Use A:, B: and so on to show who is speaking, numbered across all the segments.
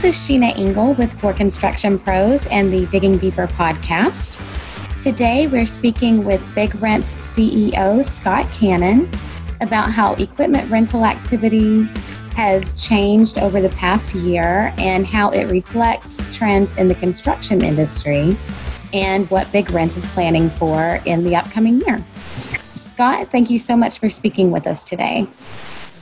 A: This is Sheena Engel with For Construction Pros and the Digging Deeper podcast. Today we're speaking with BigRentz CEO, Scott Cannon, about how equipment rental activity has changed over the past year and how it reflects trends in the construction industry and what BigRentz is planning for in the upcoming year. Scott, thank you so much for speaking with us today.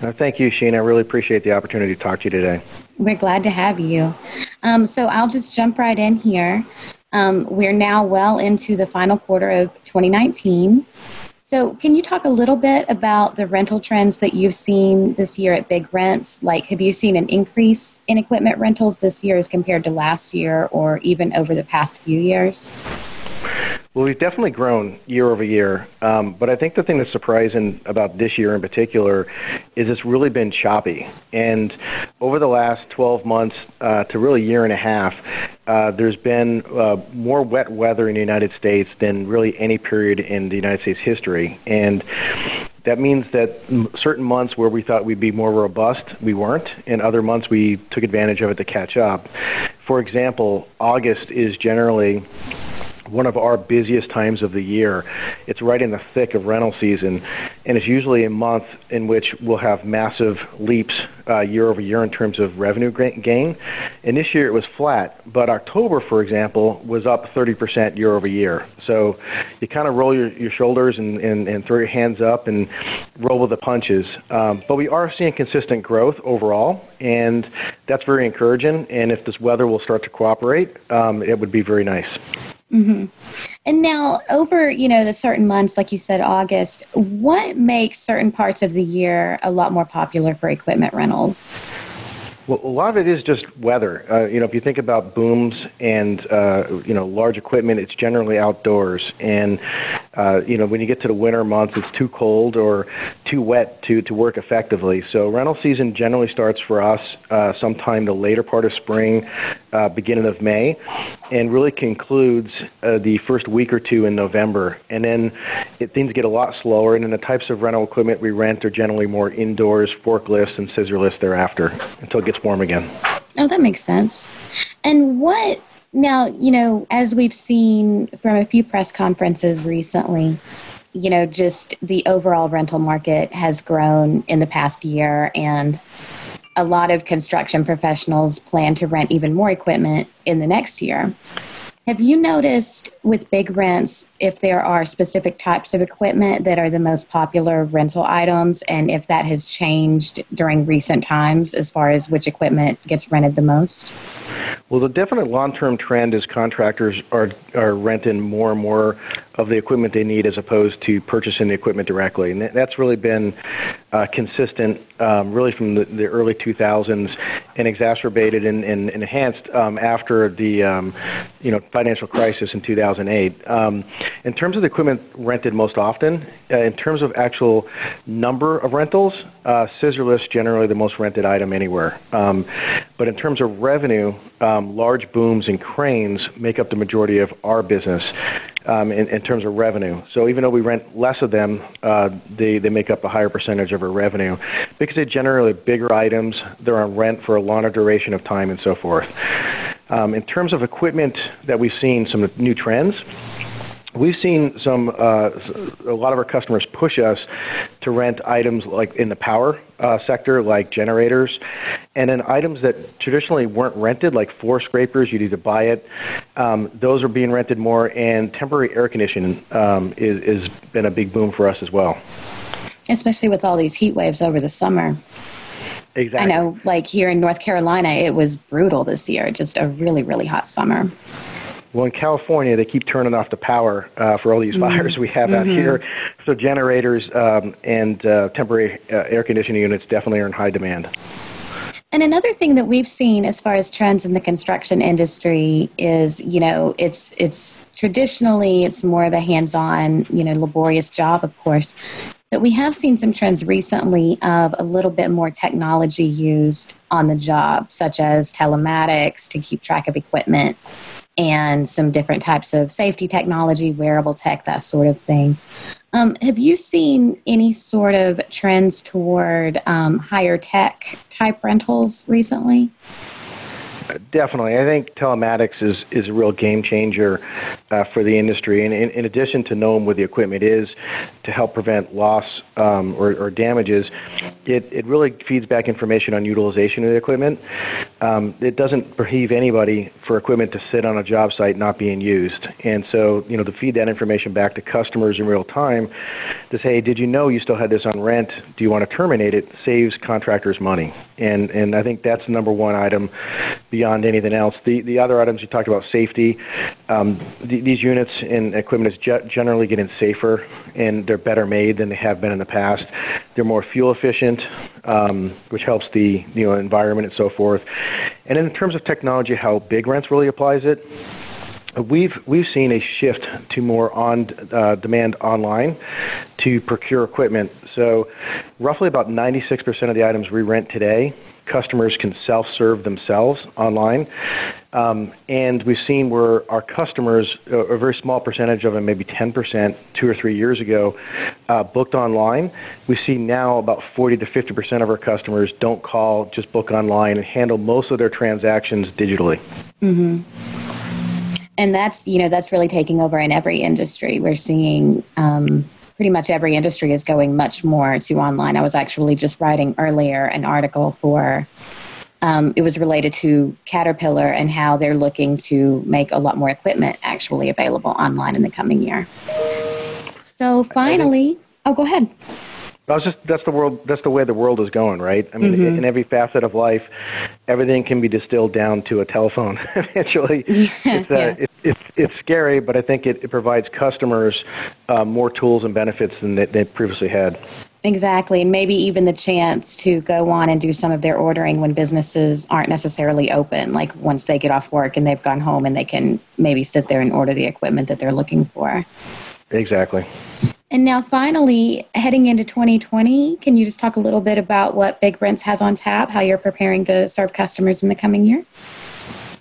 B: Thank you, Sheena. I really appreciate the opportunity to talk to you today.
A: We're glad to have you. Um, so I'll just jump right in here. Um, we're now well into the final quarter of 2019. So, can you talk a little bit about the rental trends that you've seen this year at BigRentz? Like, have you seen an increase in equipment rentals this year as compared to last year or even over the past few years?
B: Well, we've definitely grown year over year, um, but I think the thing that's surprising about this year in particular is it's really been choppy. And over the last 12 months uh, to really year and a half, uh, there's been uh, more wet weather in the United States than really any period in the United States history. And that means that certain months where we thought we'd be more robust, we weren't, and other months we took advantage of it to catch up. For example, August is generally one of our busiest times of the year. It's right in the thick of rental season, and it's usually a month in which we'll have massive leaps uh, year over year in terms of revenue gain. And this year it was flat, but October, for example, was up 30% year over year. So you kind of roll your, your shoulders and, and, and throw your hands up and roll with the punches. Um, but we are seeing consistent growth overall, and that's very encouraging. And if this weather will start to cooperate, um, it would be very nice.
A: Mm-hmm. And now, over you know the certain months, like you said, August. What makes certain parts of the year a lot more popular for equipment rentals?
B: Well, a lot of it is just weather. Uh, you know, if you think about booms and uh, you know large equipment, it's generally outdoors. And uh, you know, when you get to the winter months, it's too cold or too wet to to work effectively. So rental season generally starts for us uh, sometime the later part of spring, uh, beginning of May, and really concludes uh, the first week or two in November. And then it, things get a lot slower. And then the types of rental equipment we rent are generally more indoors, forklifts and scissor lifts thereafter until it gets warm again.
A: Oh, that makes sense. And what now, you know, as we've seen from a few press conferences recently, you know, just the overall rental market has grown in the past year and a lot of construction professionals plan to rent even more equipment in the next year. Have you noticed with BigRentz if there are specific types of equipment that are the most popular rental items and if that has changed during recent times as far as which equipment gets rented the most?
B: Well, the definite long-term trend is contractors are are renting more and more of the equipment they need as opposed to purchasing the equipment directly, and that's really been uh, consistent, um, really from the, the, early 2000s, and exacerbated and, and, enhanced um, after the um, you know financial crisis in 2008. Um, in terms of the equipment rented most often, uh, in terms of actual number of rentals, uh, scissor lifts generally the most rented item anywhere. Um, but in terms of revenue, um, large booms and cranes make up the majority of our business in, in, terms of revenue. So even though we rent less of them, uh, they, they make up a higher percentage of our revenue because they're generally bigger items. They're on rent for a longer duration of time and so forth. Um, in terms of equipment that we've seen some new trends, we've seen some uh, a lot of our customers push us to rent items like in the power uh, sector like generators and then items that traditionally weren't rented like floor scrapers you need to buy it um, those are being rented more and temporary air conditioning um, is, is been a big boom for us as well
A: especially with all these heat waves over the summer
B: Exactly.
A: I know, like here in North Carolina, it was brutal this year, just a really, really hot summer.
B: Well, in California, they keep turning off the power uh, for all these mm-hmm. fires we have out mm-hmm. here. So generators um, and uh, temporary uh, air conditioning units definitely are in high demand.
A: And another thing that we've seen as far as trends in the construction industry is, you know, it's it's traditionally it's more of a hands-on, you know, laborious job, of course. But we have seen some trends recently of a little bit more technology used on the job, such as telematics to keep track of equipment and some different types of safety technology, wearable tech, that sort of thing. Um, have you seen any sort of trends toward um, higher tech type rentals recently?
B: Definitely, I think telematics is is a real game changer uh, for the industry. And in, in, addition to knowing where the equipment is to help prevent loss um, or, or, damages, it it really feeds back information on utilization of the equipment. Um, it doesn't behoove anybody for equipment to sit on a job site not being used. And so, you know, to feed that information back to customers in real time, to say, did you know you still had this on rent? Do you want to terminate it? Saves contractors money. And and I think that's the number one item beyond anything else. The the other items you talked about safety. Um, th- these units and equipment is ge- generally getting safer and they're better made than they have been in the past. They're more fuel efficient, um, which helps the you know environment and so forth. And in terms of technology, how BigRentz really applies it we've we've seen a shift to more on uh, demand online to procure equipment. So, roughly about 96% of the items we rent today, customers can self-serve themselves online. Um, and we've seen where our customers, a very small percentage of them, maybe 10%, two or three years ago, uh, booked online. We see now about 40 to 50% of our customers don't call, just book online and handle most of their transactions digitally.
A: Mm-hmm and that's you know that's really taking over in every industry we're seeing um, pretty much every industry is going much more to online i was actually just writing earlier an article for um, it was related to caterpillar and how they're looking to make a lot more equipment actually available online in the coming year so finally oh go ahead
B: that's just that's the world. That's the way the world is going, right? I mean, mm-hmm. in every facet of life, everything can be distilled down to a telephone. Eventually, it's, uh, yeah. it's, it's it's scary, but I think it, it provides customers uh, more tools and benefits than they, they previously had.
A: Exactly, and maybe even the chance to go on and do some of their ordering when businesses aren't necessarily open. Like once they get off work and they've gone home, and they can maybe sit there and order the equipment that they're looking for.
B: Exactly.
A: And now, finally, heading into 2020, can you just talk a little bit about what BigRentz has on tap, how you're preparing to serve customers in the coming year?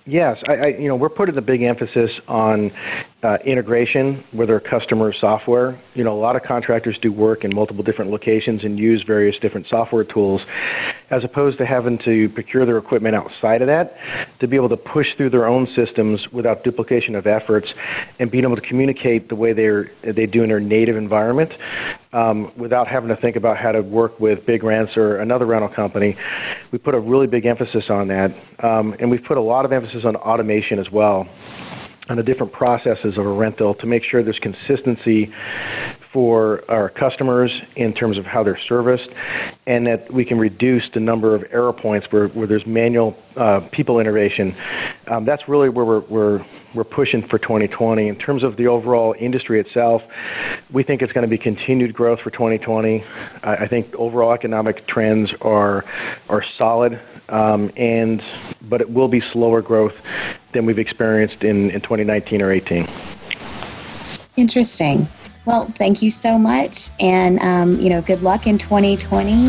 B: Yes, I, I, you know we're putting a big emphasis on uh, integration with our customer software. You know, a lot of contractors do work in multiple different locations and use various different software tools, as opposed to having to procure their equipment outside of that, to be able to push through their own systems without duplication of efforts, and being able to communicate the way they're they do in their native environment, um, without having to think about how to work with BigRentz or another rental company. We put a really big emphasis on that, um, and we've put a lot of emphasis on automation as well on the different processes of a rental to make sure there's consistency for our customers in terms of how they're serviced, and that we can reduce the number of error points where, where there's manual uh, people innovation. Um, that's really where we're, we're, we're pushing for 2020. In terms of the overall industry itself, we think it's going to be continued growth for 2020. I, I think overall economic trends are, are solid, um, and but it will be slower growth than we've experienced in, in 2019 or 18.
A: Interesting. Well, thank you so much, and um, you know, good luck in 2020.